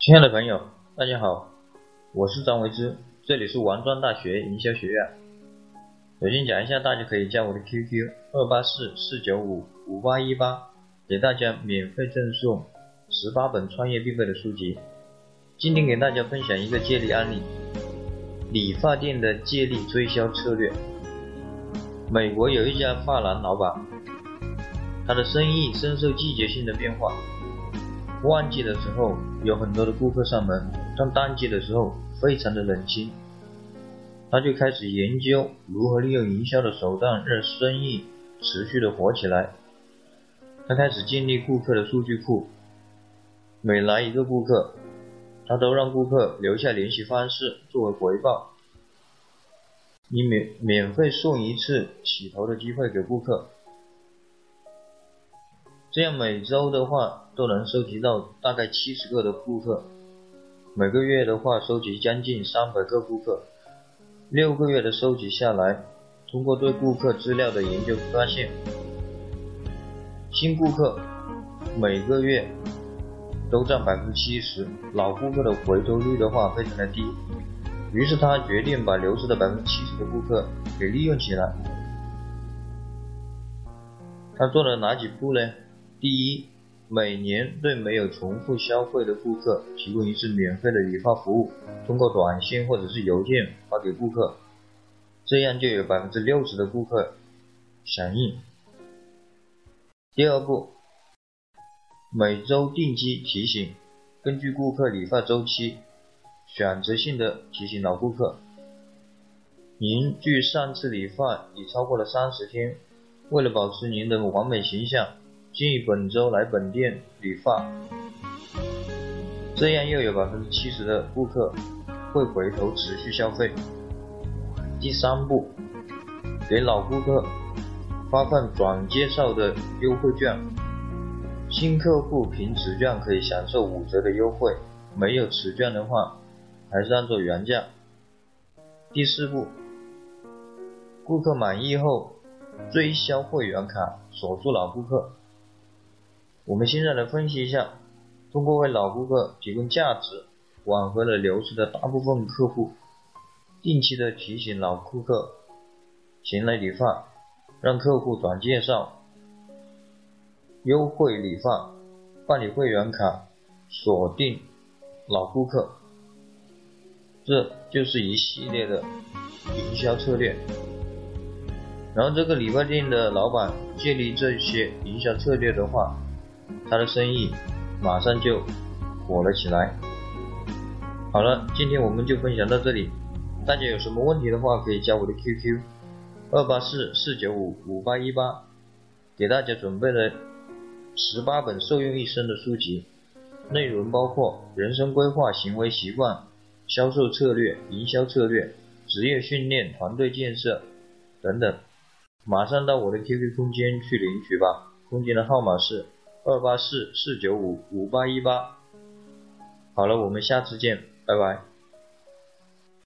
亲爱的朋友，大家好，我是张维之，这里是王庄大学营销学院。首先讲一下，大家可以加我的 QQ 二八四四九五五八一八，给大家免费赠送十八本创业必备的书籍。今天给大家分享一个借力案例：理发店的借力推销策略。美国有一家发廊老板，他的生意深受季节性的变化。旺季的时候有很多的顾客上门，但淡季的时候非常的冷清。他就开始研究如何利用营销的手段让生意持续的火起来。他开始建立顾客的数据库，每来一个顾客，他都让顾客留下联系方式作为回报，以免免费送一次洗头的机会给顾客。这样每周的话都能收集到大概七十个的顾客，每个月的话收集将近三百个顾客，六个月的收集下来，通过对顾客资料的研究发现，新顾客每个月都占百分之七十，老顾客的回头率的话非常的低，于是他决定把流失的百分之七十的顾客给利用起来。他做了哪几步呢？第一，每年对没有重复消费的顾客提供一次免费的理发服务，通过短信或者是邮件发给顾客，这样就有百分之六十的顾客响应。第二步，每周定期提醒，根据顾客理发周期，选择性的提醒老顾客，您距上次理发已超过了三十天，为了保持您的完美形象。建议本周来本店理发，这样又有百分之七十的顾客会回头持续消费。第三步，给老顾客发放转介绍的优惠券，新客户凭此券可以享受五折的优惠，没有此券的话，还是按照原价。第四步，顾客满意后追销会员卡，锁住老顾客。我们现在来分析一下，通过为老顾客提供价值，挽回了流失的大部分客户。定期的提醒老顾客前来理发，让客户转介绍，优惠理发，办理会员卡，锁定老顾客，这就是一系列的营销策略。然后这个理发店的老板建立这些营销策略的话，他的生意马上就火了起来。好了，今天我们就分享到这里。大家有什么问题的话，可以加我的 QQ 二八四四九五五八一八，给大家准备了十八本受用一生的书籍，内容包括人生规划、行为习惯、销售策略、营销策略、职业训练、团队建设等等。马上到我的 QQ 空间去领取吧，空间的号码是。二八四四九五五八一八，好了，我们下次见，拜拜。